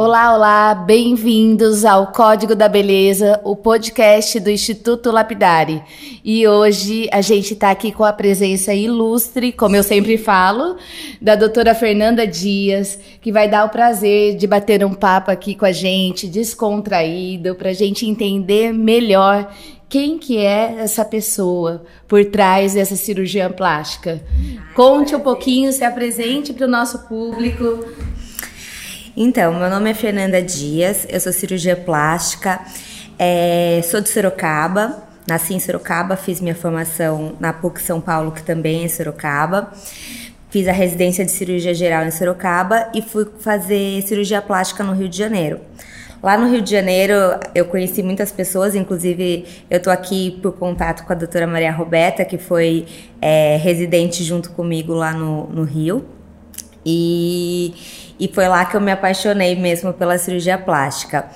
Olá, olá, bem-vindos ao Código da Beleza, o podcast do Instituto Lapidari. E hoje a gente está aqui com a presença ilustre, como eu sempre falo, da doutora Fernanda Dias, que vai dar o prazer de bater um papo aqui com a gente, descontraído, para a gente entender melhor quem que é essa pessoa por trás dessa cirurgia plástica. Conte um pouquinho, se apresente para o nosso público. Então, meu nome é Fernanda Dias, eu sou cirurgia plástica, é, sou de Sorocaba, nasci em Sorocaba, fiz minha formação na PUC São Paulo, que também é Sorocaba. Fiz a residência de cirurgia geral em Sorocaba e fui fazer cirurgia plástica no Rio de Janeiro. Lá no Rio de Janeiro, eu conheci muitas pessoas, inclusive eu tô aqui por contato com a doutora Maria Roberta, que foi é, residente junto comigo lá no, no Rio. E, e foi lá que eu me apaixonei mesmo pela cirurgia plástica.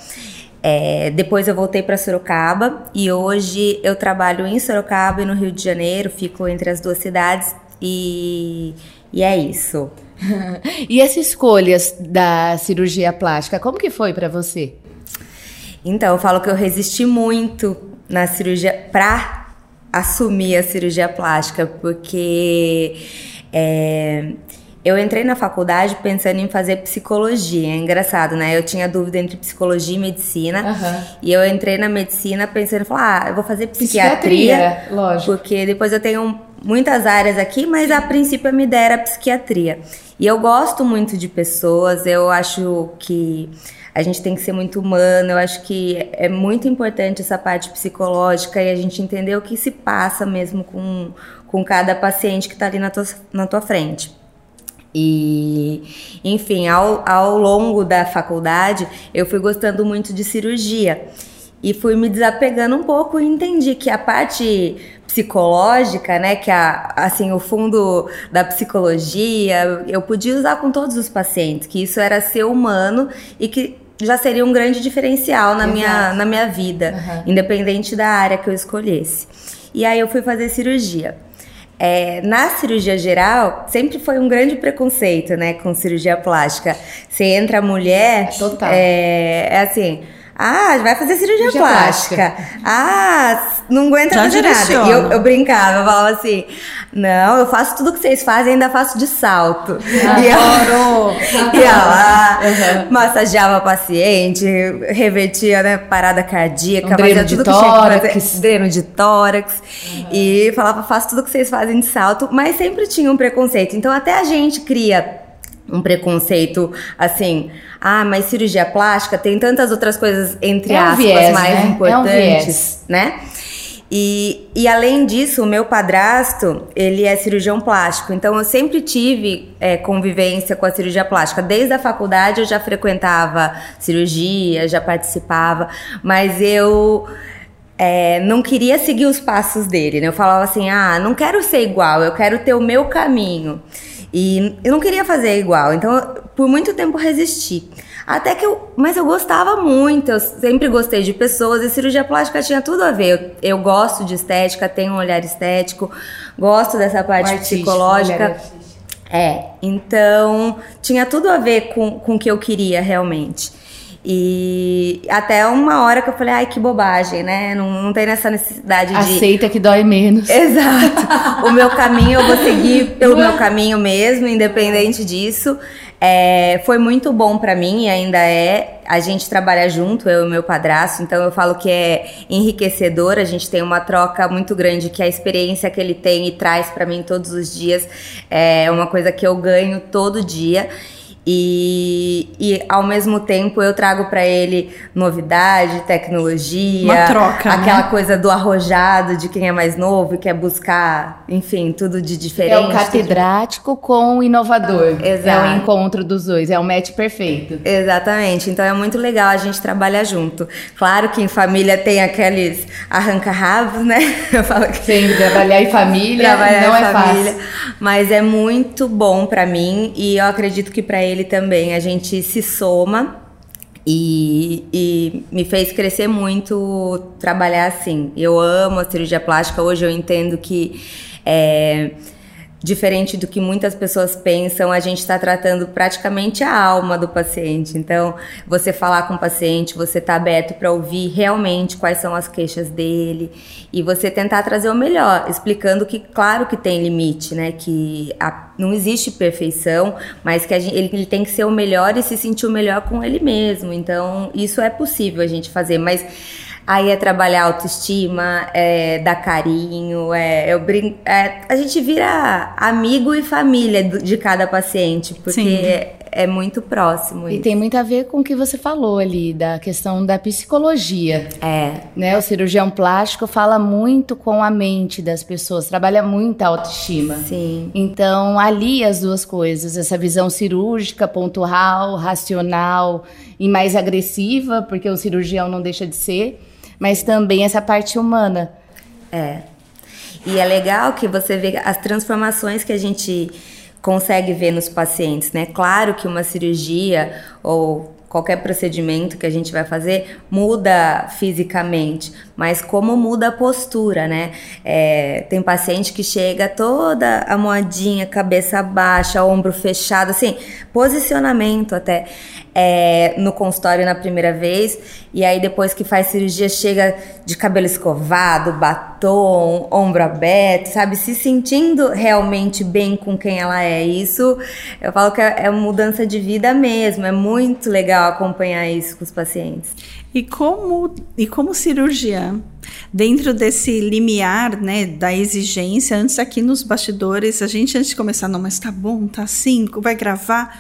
É, depois eu voltei para Sorocaba e hoje eu trabalho em Sorocaba e no Rio de Janeiro, fico entre as duas cidades e, e é isso. e as escolhas da cirurgia plástica, como que foi para você? Então, eu falo que eu resisti muito na cirurgia para assumir a cirurgia plástica, porque é, eu entrei na faculdade pensando em fazer psicologia. É engraçado, né? Eu tinha dúvida entre psicologia e medicina. Uhum. E eu entrei na medicina pensando, falar, ah, eu vou fazer psiquiatria. Psiquiatria, lógico. Porque depois eu tenho muitas áreas aqui, mas a princípio a minha ideia era psiquiatria. E eu gosto muito de pessoas, eu acho que a gente tem que ser muito humano, eu acho que é muito importante essa parte psicológica e a gente entender o que se passa mesmo com, com cada paciente que está ali na tua, na tua frente. E, enfim, ao, ao longo da faculdade, eu fui gostando muito de cirurgia e fui me desapegando um pouco e entendi que a parte psicológica, né, que a, assim, o fundo da psicologia, eu podia usar com todos os pacientes, que isso era ser humano e que já seria um grande diferencial na, minha, na minha vida, uhum. independente da área que eu escolhesse. E aí eu fui fazer cirurgia. É, na cirurgia geral, sempre foi um grande preconceito, né, com cirurgia plástica. Você entra mulher, Total. É, é assim, ah, vai fazer cirurgia, cirurgia plástica. plástica. Ah, não aguenta Já fazer nada. E eu, eu, brincava, eu falava assim: não, eu faço tudo que vocês fazem, ainda faço de salto. Adoro! E ia lá, uhum. massageava a paciente, revertia né, parada cardíaca, um fazia tudo que tórax. tinha que fazer. Dreno de tórax. Uhum. E falava: faço tudo que vocês fazem de salto, mas sempre tinha um preconceito. Então até a gente cria um preconceito assim, ah, mas cirurgia plástica tem tantas outras coisas, entre é aspas, viés, mais né? importantes, é né? E, e além disso, o meu padrasto, ele é cirurgião plástico, então eu sempre tive é, convivência com a cirurgia plástica. Desde a faculdade eu já frequentava cirurgia, já participava, mas eu é, não queria seguir os passos dele, né? Eu falava assim, ah, não quero ser igual, eu quero ter o meu caminho. E eu não queria fazer igual, então por muito tempo resisti. Até que eu. Mas eu gostava muito, eu sempre gostei de pessoas e cirurgia plástica tinha tudo a ver. Eu, eu gosto de estética, tenho um olhar estético, gosto dessa parte psicológica. É, então tinha tudo a ver com, com o que eu queria realmente. E até uma hora que eu falei, ai, que bobagem, né? Não, não tem essa necessidade Aceita de. Aceita que dói menos. Exato. o meu caminho, eu vou seguir pelo meu caminho mesmo, independente disso. É, foi muito bom para mim e ainda é. A gente trabalha junto, eu e meu padrasto, então eu falo que é enriquecedor. A gente tem uma troca muito grande que a experiência que ele tem e traz para mim todos os dias é uma coisa que eu ganho todo dia. E, e ao mesmo tempo eu trago para ele novidade, tecnologia, Uma troca, aquela né? coisa do arrojado de quem é mais novo e quer buscar, enfim, tudo de diferente. É o catedrático com o inovador. Exato. É o encontro dos dois, é o match perfeito. Exatamente. Então é muito legal a gente trabalhar junto. Claro que em família tem aqueles arranca-rabos, né? Eu falo que Sim, trabalhar em família trabalhar não em é família, fácil. Mas é muito bom para mim e eu acredito que para ele ele também. A gente se soma e, e, me fez crescer muito trabalhar assim. Eu amo a cirurgia plástica. Hoje eu entendo que é, diferente do que muitas pessoas pensam, a gente está tratando praticamente a alma do paciente. Então, você falar com o paciente, você está aberto para ouvir realmente quais são as queixas dele e você tentar trazer o melhor, explicando que, claro que tem limite, né? Que a, não existe perfeição, mas que gente, ele, ele tem que ser o melhor e se sentir o melhor com ele mesmo. Então, isso é possível a gente fazer, mas Aí é trabalhar autoestima, é dar carinho, é, eu brin é, a gente vira amigo e família de cada paciente, porque é, é, muito próximo. E isso. tem muito a ver com o que você falou ali, da questão da psicologia. É. Né? O cirurgião plástico fala muito com a mente das pessoas, trabalha muito a autoestima. Sim. Então, ali as duas coisas, essa visão cirúrgica, pontual, racional e mais agressiva, porque o cirurgião não deixa de ser mas também essa parte humana. É. E é legal que você vê as transformações que a gente consegue ver nos pacientes, né? Claro que uma cirurgia ou qualquer procedimento que a gente vai fazer muda fisicamente, mas como muda a postura, né? É, tem paciente que chega toda a moadinha, cabeça baixa, ombro fechado, assim, posicionamento até é, no consultório na primeira vez, e aí depois que faz cirurgia chega de cabelo escovado, batom, ombro aberto, sabe? Se sentindo realmente bem com quem ela é. Isso eu falo que é, é mudança de vida mesmo, é muito legal acompanhar isso com os pacientes. E como, e como cirurgiã, dentro desse limiar né, da exigência, antes aqui nos bastidores, a gente antes de começar, não, mas tá bom, tá assim, vai gravar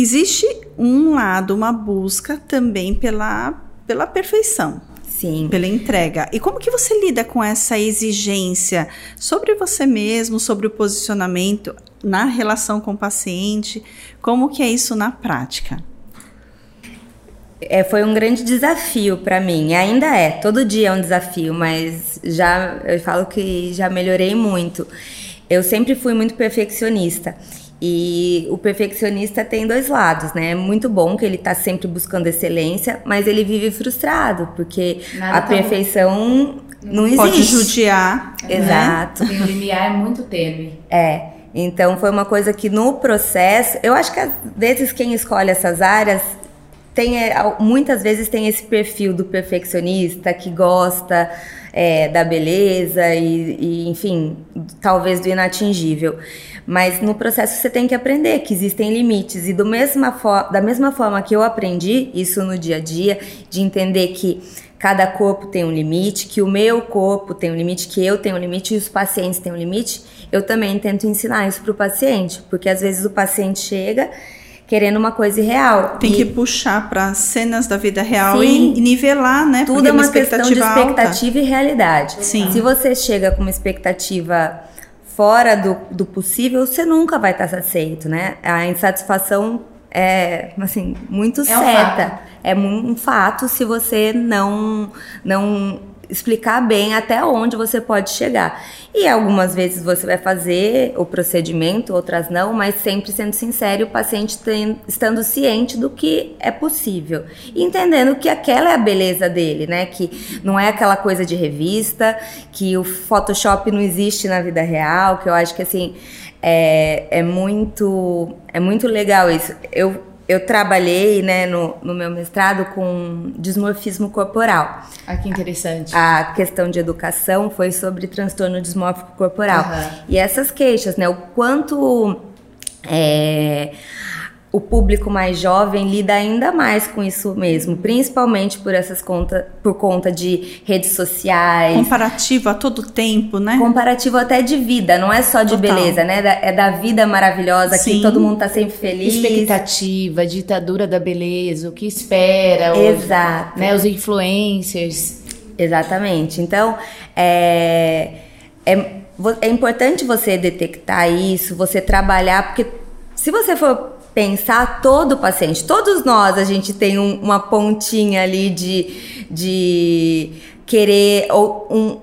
Existe um lado, uma busca também pela, pela perfeição. Sim. Pela entrega. E como que você lida com essa exigência sobre você mesmo, sobre o posicionamento na relação com o paciente? Como que é isso na prática? É, foi um grande desafio para mim. Ainda é, todo dia é um desafio, mas já eu falo que já melhorei muito. Eu sempre fui muito perfeccionista. E o perfeccionista tem dois lados, né? É muito bom que ele está sempre buscando excelência, mas ele vive frustrado, porque Nada a perfeição não existe. Pode judiar. Né? Exato. Né? o limiar é muito tênue. É. Então foi uma coisa que no processo, eu acho que às vezes quem escolhe essas áreas tem é, muitas vezes tem esse perfil do perfeccionista que gosta é, da beleza e, e, enfim, talvez do inatingível. Mas no processo você tem que aprender que existem limites. E do mesma da mesma forma que eu aprendi isso no dia a dia, de entender que cada corpo tem um limite, que o meu corpo tem um limite, que eu tenho um limite e os pacientes têm um limite, eu também tento ensinar isso para o paciente. Porque às vezes o paciente chega querendo uma coisa irreal. Tem e... que puxar para cenas da vida real Sim, e nivelar, né? Tudo é uma, uma questão de expectativa alta. e realidade. Sim. Se você chega com uma expectativa fora do, do possível, você nunca vai estar satisfeito, né? A insatisfação é, assim, muito é certa. Um é um fato se você não, não explicar bem até onde você pode chegar. E algumas vezes você vai fazer o procedimento, outras não, mas sempre sendo sincero, o paciente tem, estando ciente do que é possível. E entendendo que aquela é a beleza dele, né? Que não é aquela coisa de revista, que o Photoshop não existe na vida real, que eu acho que assim é, é muito é muito legal isso. Eu eu trabalhei né, no, no meu mestrado com dismorfismo corporal. Ah, que interessante. A questão de educação foi sobre transtorno dismórfico corporal. Uhum. E essas queixas, né? O quanto. É, o público mais jovem lida ainda mais com isso mesmo, principalmente por essas contas, por conta de redes sociais. Comparativo a todo tempo, né? Comparativo até de vida, não é só de Total. beleza, né? É da vida maravilhosa Sim. que todo mundo tá sempre feliz. Expectativa, ditadura da beleza, o que espera. Exato. Os, né, os influencers. Exatamente. Então, é, é, é importante você detectar isso, você trabalhar, porque se você for pensar todo o paciente. Todos nós, a gente tem um, uma pontinha ali de, de querer, ou um,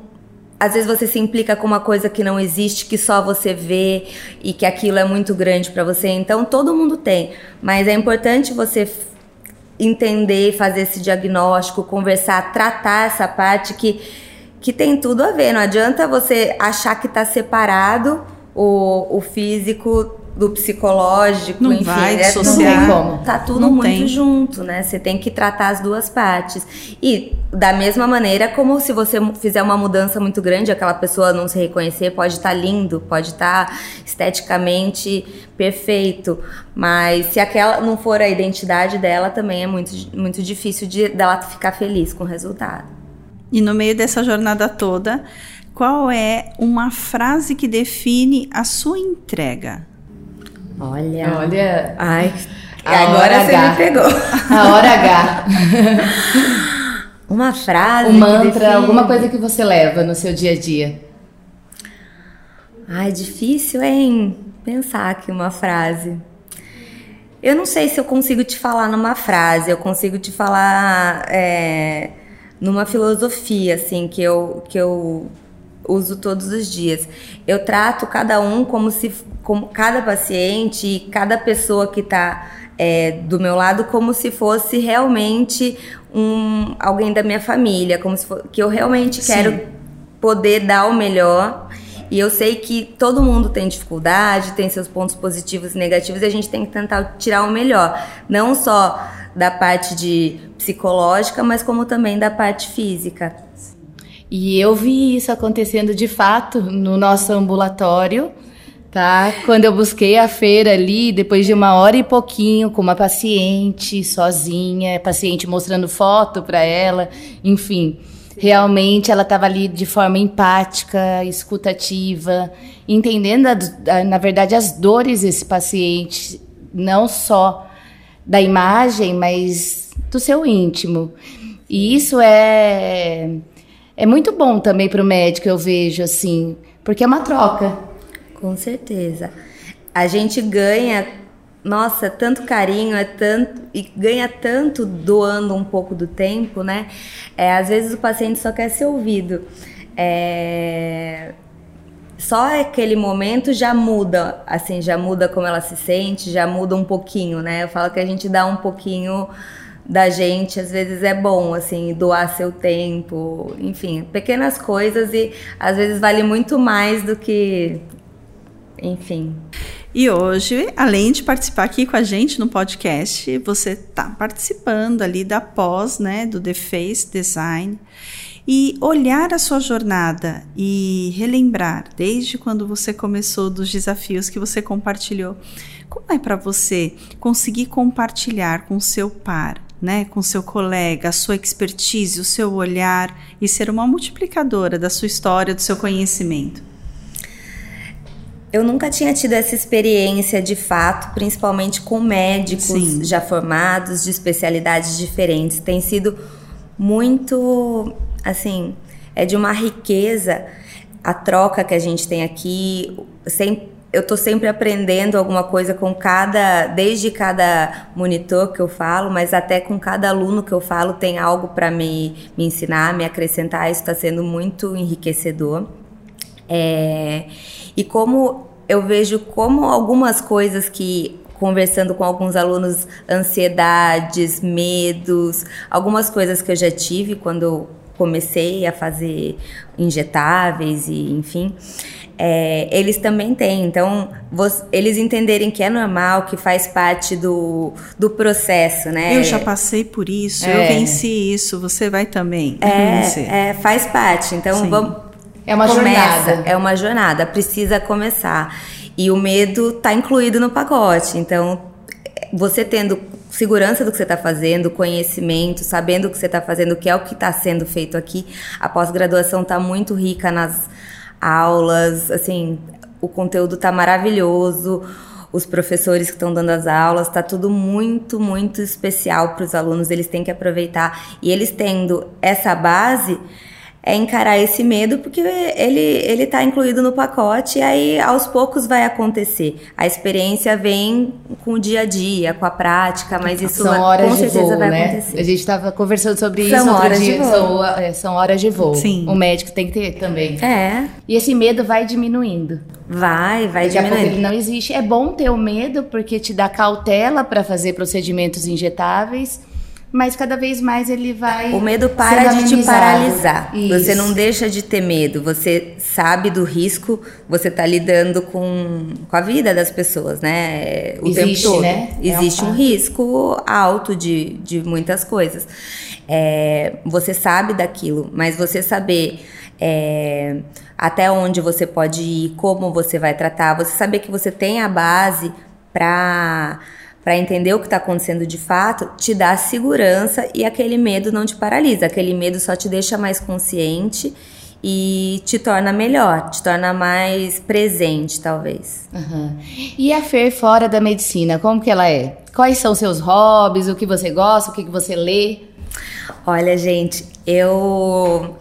às vezes você se implica com uma coisa que não existe, que só você vê e que aquilo é muito grande para você. Então todo mundo tem, mas é importante você entender, fazer esse diagnóstico, conversar, tratar essa parte que que tem tudo a ver. Não adianta você achar que está separado o, o físico do psicológico, não enfim, vai é dissociar. tudo, tá tudo Não muito tem. junto, né? Você tem que tratar as duas partes. E da mesma maneira como se você fizer uma mudança muito grande, aquela pessoa não se reconhecer, pode estar lindo, pode estar esteticamente perfeito, mas se aquela não for a identidade dela, também é muito, muito difícil de dela ficar feliz com o resultado. E no meio dessa jornada toda, qual é uma frase que define a sua entrega? Olha. Olha, Ai, agora você H. me pegou. a hora H. Uma frase. Que mantra, define- alguma coisa que você leva no seu dia a dia. Ai, difícil, hein? Pensar aqui uma frase. Eu não sei se eu consigo te falar numa frase, eu consigo te falar é, numa filosofia, assim, que eu, que eu uso todos os dias. Eu trato cada um como se, como cada paciente e cada pessoa que está do meu lado como se fosse realmente um, alguém da minha família, como se for, que eu realmente Sim. quero poder dar o melhor. E eu sei que todo mundo tem dificuldade, tem seus pontos positivos e negativos, e a gente tem que tentar tirar o melhor. Não só da parte de psicológica, mas como também da parte física. E eu vi isso acontecendo de fato no nosso ambulatório, tá? Quando eu busquei a feira ali, depois de uma hora e pouquinho, com uma paciente sozinha, paciente mostrando foto para ela, enfim. Realmente ela estava ali de forma empática, escutativa, entendendo, a- na verdade, as dores desse paciente, não só da imagem, mas do seu íntimo. E isso é é muito bom também para o médico, eu vejo assim, porque é uma troca. Com certeza. A gente ganha, nossa, tanto carinho, é tanto e ganha tanto doando um pouco do tempo, né? É, às vezes o paciente só quer ser ouvido. É, só aquele momento já muda, assim, já muda como ela se sente, já muda um pouquinho, né? Eu falo que a gente dá um pouquinho da gente, às vezes é bom, assim, doar seu tempo, enfim, pequenas coisas e às vezes vale muito mais do que, enfim. E hoje, além de participar aqui com a gente no podcast, você está participando ali da pós, né, do The Face Design. E olhar a sua jornada e relembrar desde quando você começou dos desafios que você compartilhou. Como é para você conseguir compartilhar com seu par, né, com seu colega, a sua expertise, o seu olhar e ser uma multiplicadora da sua história, do seu conhecimento? Eu nunca tinha tido essa experiência de fato, principalmente com médicos Sim. já formados de especialidades diferentes. Tem sido muito, assim, é de uma riqueza a troca que a gente tem aqui. Sem, eu tô sempre aprendendo alguma coisa com cada, desde cada monitor que eu falo, mas até com cada aluno que eu falo tem algo para me, me ensinar, me acrescentar. Isso está sendo muito enriquecedor. É, e como eu vejo como algumas coisas que conversando com alguns alunos, ansiedades, medos, algumas coisas que eu já tive quando comecei a fazer injetáveis e enfim, é, eles também têm. Então, eles entenderem que é normal, que faz parte do, do processo, né? Eu já passei por isso, eu É. venci isso, você vai também vencer. É, é, faz parte. Então, vamos. É uma começa. jornada. É uma jornada, precisa começar. E o medo está incluído no pacote. Então, você tendo segurança do que você está fazendo, conhecimento, sabendo o que você está fazendo, que é o que está sendo feito aqui, a pós-graduação está muito rica nas aulas, assim, o conteúdo está maravilhoso. Os professores que estão dando as aulas, está tudo muito, muito especial para os alunos. Eles têm que aproveitar. E eles tendo essa base, é encarar esse medo porque ele ele está incluído no pacote e aí aos poucos vai acontecer. A experiência vem com o dia a dia, com a prática, mas isso são horas com de certeza voo, vai né? acontecer. A gente estava conversando sobre São isso horas de dia. voo. São, é, são horas de voo. Sim. O médico tem que ter também. É, E esse medo vai diminuindo. vai, vai Daqui a pouco ele diminuindo. não existe. É bom ter o medo porque te dá cautela para fazer procedimentos injetáveis, mas cada vez mais ele vai. O medo para de te paralisar. Isso. Você não deixa de ter medo, você sabe do risco, você está lidando com, com a vida das pessoas, né? O Existe, tempo todo. Né? Existe é um, um risco alto de, de muitas coisas. É, você sabe daquilo, mas você saber. É, até onde você pode ir, como você vai tratar, você saber que você tem a base para para entender o que está acontecendo de fato, te dá segurança e aquele medo não te paralisa. Aquele medo só te deixa mais consciente e te torna melhor, te torna mais presente, talvez. Uhum. E a Fer fora da medicina, como que ela é? Quais são seus hobbies? O que você gosta? O que você lê? Olha, gente, eu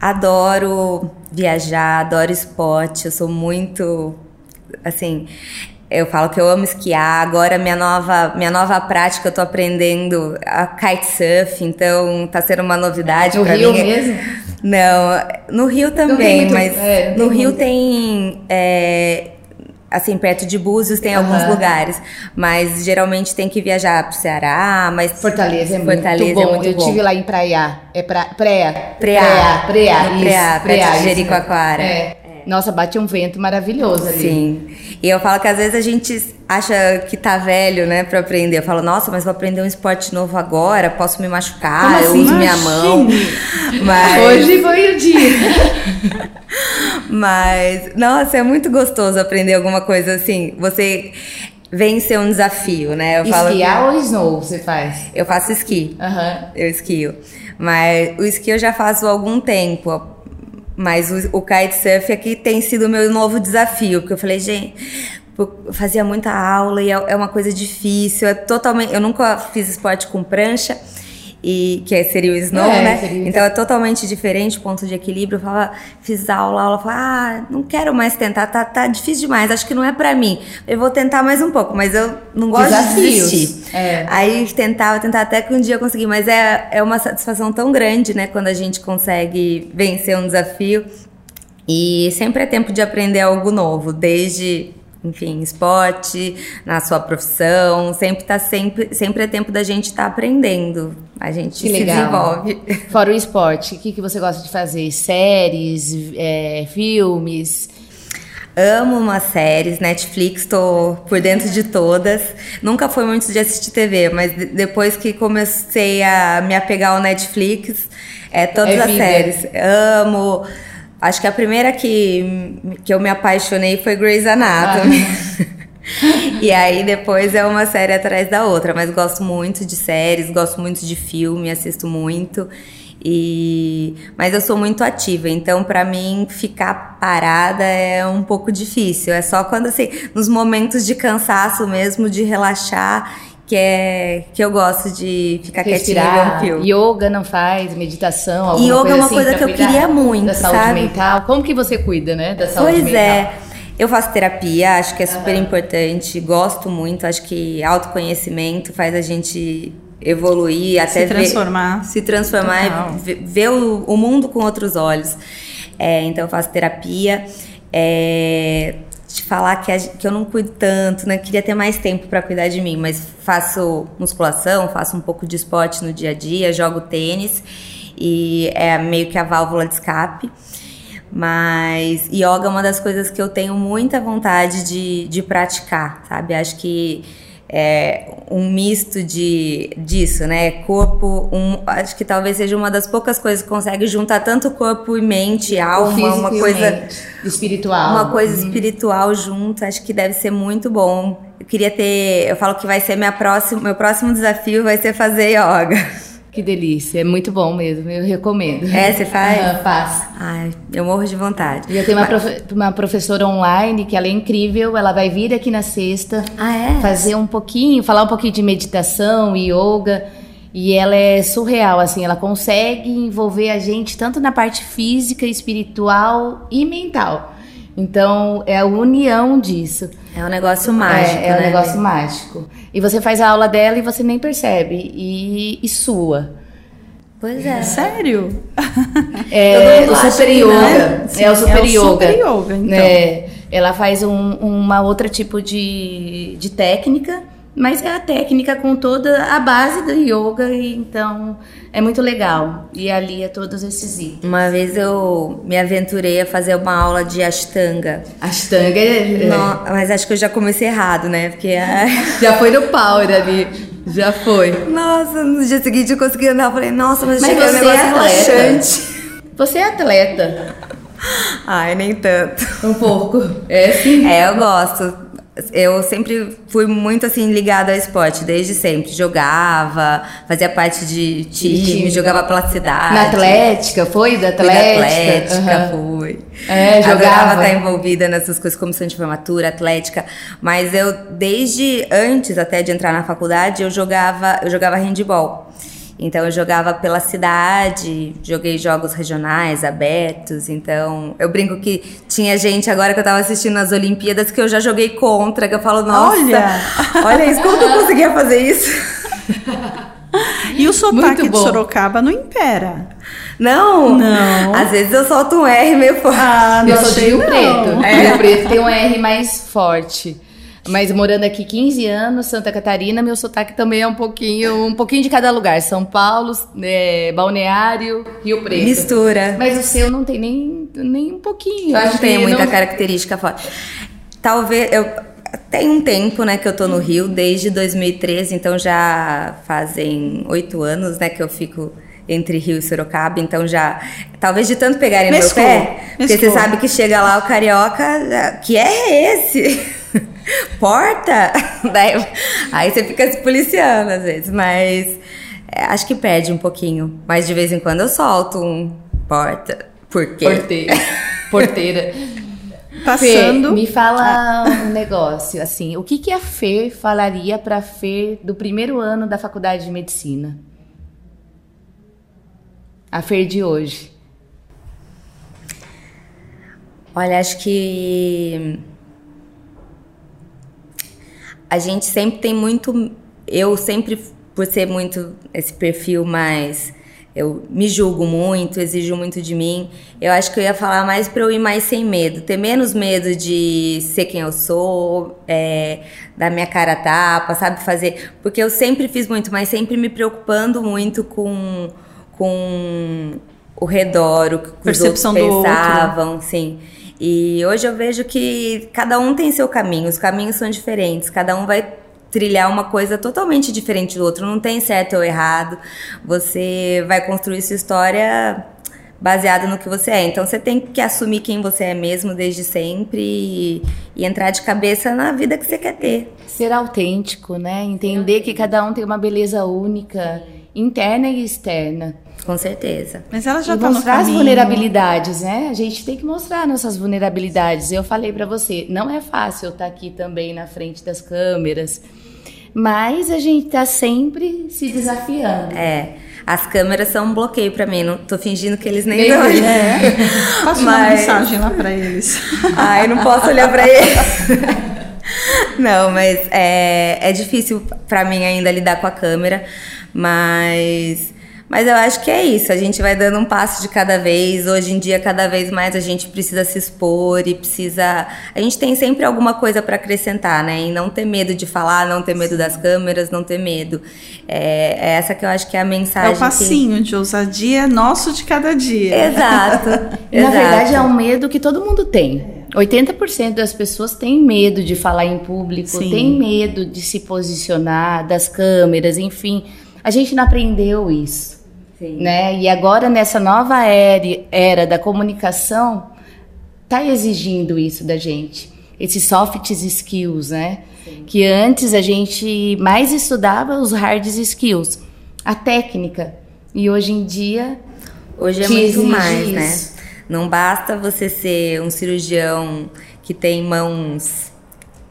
adoro viajar, adoro esporte, eu sou muito assim, eu falo que eu amo esquiar. Agora minha nova minha nova prática eu tô aprendendo a kitesurf, então tá sendo uma novidade para mim. No Rio mesmo? Não, no Rio também, no Rio, mas é, no Rio tem é, assim, perto de Búzios tem uhum. alguns lugares, mas geralmente tem que viajar pro Ceará, mas Fortaleza é Fortaleza muito bom. É muito Eu bom. tive lá em Praia, é pra, Preia, Preia, Preia, Preia, Preia, Preia, de Jericoacoara. É. Nossa, bate um vento maravilhoso ali. Sim. E eu falo que às vezes a gente acha que tá velho, né, pra aprender. Eu falo, nossa, mas vou aprender um esporte novo agora, posso me machucar, Como assim? eu uso minha mão. Mas... Hoje foi o dia. mas, nossa, é muito gostoso aprender alguma coisa assim. Você vencer um desafio, né? Eu Esquiar falo ou snow você faz? Eu faço esqui. Uhum. Eu esquio. Mas o esqui eu já faço há algum tempo mas o, o kitesurf aqui tem sido o meu novo desafio, porque eu falei, gente, eu fazia muita aula e é, é uma coisa difícil, é totalmente, eu nunca fiz esporte com prancha, e que seria o snow, é, né? Seria... Então é totalmente diferente o ponto de equilíbrio. Eu falava, fiz aula, aula, falava, ah, não quero mais tentar, tá, tá difícil demais, acho que não é para mim. Eu vou tentar mais um pouco, mas eu não gosto Desafios. de desistir. É. Aí tentava, tentava até que um dia eu consegui, mas é, é uma satisfação tão grande, né, quando a gente consegue vencer um desafio. E sempre é tempo de aprender algo novo, desde enfim, esporte, na sua profissão, sempre tá sempre, sempre é tempo da gente estar tá aprendendo. A gente que se legal. desenvolve. Fora o esporte, o que, que você gosta de fazer? Séries, é, filmes? Amo umas séries, Netflix, tô por dentro de todas. Nunca foi muito de assistir TV, mas depois que comecei a me apegar ao Netflix, é todas é as séries. Amo. Acho que a primeira que, que eu me apaixonei foi Grey's Anatomy. Ah. e aí depois é uma série atrás da outra, mas gosto muito de séries, gosto muito de filme, assisto muito. E mas eu sou muito ativa, então para mim ficar parada é um pouco difícil. É só quando assim, nos momentos de cansaço mesmo, de relaxar que é que eu gosto de ficar Respirar. quietinha e Yoga não faz, meditação, alguma Yoga coisa é uma assim, coisa que eu queria muito, da saúde sabe? mental. Como que você cuida, né, da saúde pois mental? Pois é. Eu faço terapia, acho que é super uhum. importante, gosto muito, acho que autoconhecimento faz a gente evoluir, até se transformar, ver, se transformar, e ver, ver o, o, mundo com outros olhos. É, então eu faço terapia. É, te falar que, a, que eu não cuido tanto, né? Queria ter mais tempo para cuidar de mim, mas faço musculação, faço um pouco de esporte no dia a dia, jogo tênis e é meio que a válvula de escape. Mas yoga é uma das coisas que eu tenho muita vontade de, de praticar, sabe? Acho que é, um misto de disso, né? Corpo, um, acho que talvez seja uma das poucas coisas que consegue juntar tanto corpo e mente, alma, uma coisa espiritual, uma coisa uhum. espiritual junto. Acho que deve ser muito bom. Eu queria ter, eu falo que vai ser minha próxima, meu próximo desafio vai ser fazer yoga. Que delícia, é muito bom mesmo, eu recomendo. É, você faz? Uhum, faço. Ai, eu morro de vontade. E eu tenho uma, profe uma professora online que ela é incrível, ela vai vir aqui na sexta ah, é? fazer um pouquinho, falar um pouquinho de meditação e yoga. E ela é surreal, assim, ela consegue envolver a gente tanto na parte física, espiritual e mental. Então, é a união disso. É um negócio mágico. É, é um né? negócio mágico. E você faz a aula dela e você nem percebe. E, e sua. Pois é. Sério? É, o super yoga. Né? Sim, é o super é yoga. O super yoga, então. É, ela faz um, uma outra tipo de, de técnica Mas é a técnica com toda a base do yoga, e então é muito legal. E ali é todos esses itens. Uma vez eu me aventurei a fazer uma aula de Ashtanga. Ashtanga é. No- mas acho que eu já comecei errado, né? Porque. Já foi no power ali. Já foi. Nossa, no dia seguinte eu consegui andar. Eu falei, nossa, mas, Mas chega um você negócio é atleta. relaxante. Você é atleta. Ai, nem tanto. Um pouco. É sim. É, eu gosto. Eu sempre fui muito assim ligada ao esporte, desde sempre. Jogava, fazia parte de time, time. jogava pela cidade. Na Atlética, foi da Fui da Atlética? Atlética, Aham. fui. É, Adorava jogava. estar envolvida nessas coisas, comissão de formatura, atlética. Mas eu, desde antes até de entrar na faculdade, eu jogava, eu jogava handball. Então eu jogava pela cidade, joguei jogos regionais, abertos. Então eu brinco que tinha gente agora que eu tava assistindo as Olimpíadas que eu já joguei contra, que eu falo, nossa, Olha! olha isso, como que eu conseguia fazer isso? E o sotaque de. Sorocaba não impera. Não, Não. às vezes eu solto um R meio forte. Ah, Eu sou de Rio Preto. É. Rio Preto tem um R mais forte. Mas morando aqui 15 anos, Santa Catarina, meu sotaque também é um pouquinho, um pouquinho de cada lugar. São Paulo, é, Balneário, Rio Preto. Mistura. Mas o seu não tem nem, nem um pouquinho. Eu Acho não que muita não- característica forte. Talvez eu tem um tempo, né, que eu tô no Rio desde 2013, então já fazem oito anos, né, que eu fico entre Rio e Sorocaba, então já talvez de tanto pegarem no meu pé, porque você sabe que chega lá o carioca, que é esse? Porta? Daí- aí você fica se policiando às vezes, mas é, acho que perde um pouquinho. Mas de vez em quando eu solto um porta. Por quê? Porteira. Porteira. Passando. Fê, me fala um negócio, assim, o que, que a Fê falaria pra Fê do primeiro ano da faculdade de medicina? A Fê de hoje. Olha, acho que a gente sempre tem muito. Eu sempre, por ser muito esse perfil mais. Eu me julgo muito, exijo muito de mim. Eu acho que eu ia falar mais pra eu ir mais sem medo, ter menos medo de ser quem eu sou, é, dar minha cara a tapa, sabe? Fazer. Porque eu sempre fiz muito, mas sempre me preocupando muito com, com o redor, o que os Percepção outros do outro. pensavam, sim. E hoje eu vejo que cada um tem seu caminho, os caminhos são diferentes, cada um vai trilhar uma coisa totalmente diferente do outro, não tem certo ou errado. Você vai construir sua história baseada no que você é. Então você tem que assumir quem você é mesmo desde sempre e, e entrar de cabeça na vida que você quer ter. Ser autêntico, né? Entender que cada um tem uma beleza única, interna e externa. Com certeza. Mas ela já e tá no mostrar as vulnerabilidades, né? A gente tem que mostrar nossas vulnerabilidades. Eu falei pra você, não é fácil eu estar aqui também na frente das câmeras, mas a gente tá sempre se desafiando. É. As câmeras são um bloqueio pra mim, não tô fingindo que eles nem vi, É. Passa uma Mas- mensagem lá pra eles. Ai, não posso olhar pra ele. Não, mas é, é difícil pra mim ainda lidar com a câmera, mas mas eu acho que é isso. A gente vai dando um passo de cada vez. Hoje em dia, cada vez mais a gente precisa se expor e precisa. A gente tem sempre alguma coisa pra acrescentar, né? E não ter medo de falar, não ter medo das câmeras, não ter medo. É, é essa que eu acho que é a É mensagem. o que- passinho de ousadia nosso de cada dia. Exato. E, Na exato. verdade, é um medo que todo mundo tem. 80% das pessoas têm medo de falar em público, Sim. tem medo de se posicionar, das câmeras, enfim. A gente não aprendeu isso. Sim. Né? E agora, nessa nova era, era da comunicação, tá exigindo isso da gente. Esses soft skills, né? Que antes a gente mais estudava os hard skills, a técnica. E hoje em dia Hoje é muito mais, né? isso. Não basta você ser um cirurgião que tem mãos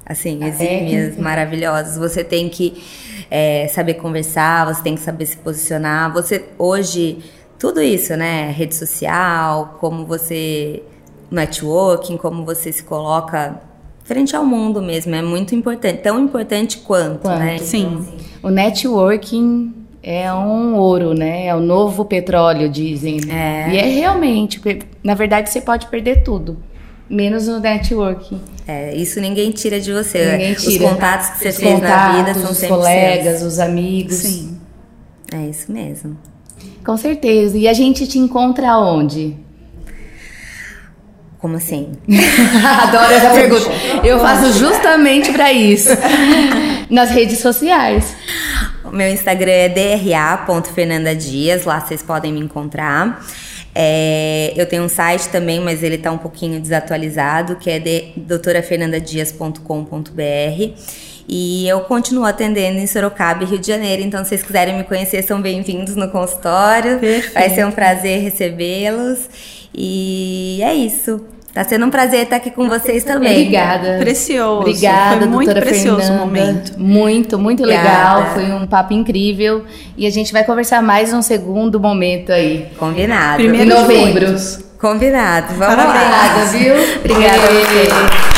assim, exímias, técnica. maravilhosas. Você tem que é, saber conversar, você tem que saber se posicionar. Você hoje tudo isso, né? Rede social, como você networking, como você se coloca frente ao mundo mesmo, é muito importante, tão importante quanto, Quanto, né? Sim. o networking é um ouro, né? É o novo petróleo, dizem. É. E é realmente, na verdade, você pode perder tudo. Menos no networking. É, isso ninguém tira de você. Ninguém tira. Os contatos que você Os fez na vida contatos, são os sempre colegas, os amigos. Sim. seus. É isso mesmo. Com certeza. E a gente te encontra onde? Como assim? Adoro essa pergunta. Eu faço justamente para isso. Nas redes sociais. O meu Instagram é dra.fernandadias, lá vocês podem me encontrar. É, eu tenho um site também, mas ele tá um pouquinho desatualizado, que é de doutorafernandadias.com.br. E eu continuo atendendo em Sorocaba e Rio de Janeiro, então se vocês quiserem me conhecer, são bem-vindos no consultório. Perfeito. Vai ser um prazer recebê-los. E é isso. Tá sendo um prazer estar aqui com vocês também. Obrigada. Precioso. Obrigada, Foi muito doutora precioso Fernanda. o momento. Muito, muito Obrigada. legal. Foi um papo incrível. E a gente vai conversar mais um segundo momento aí. Combinado. Primeiro em de novembro. Combinado. Vamos Parabéns. lá. Obrigada, viu? Obrigada a Beijo. você.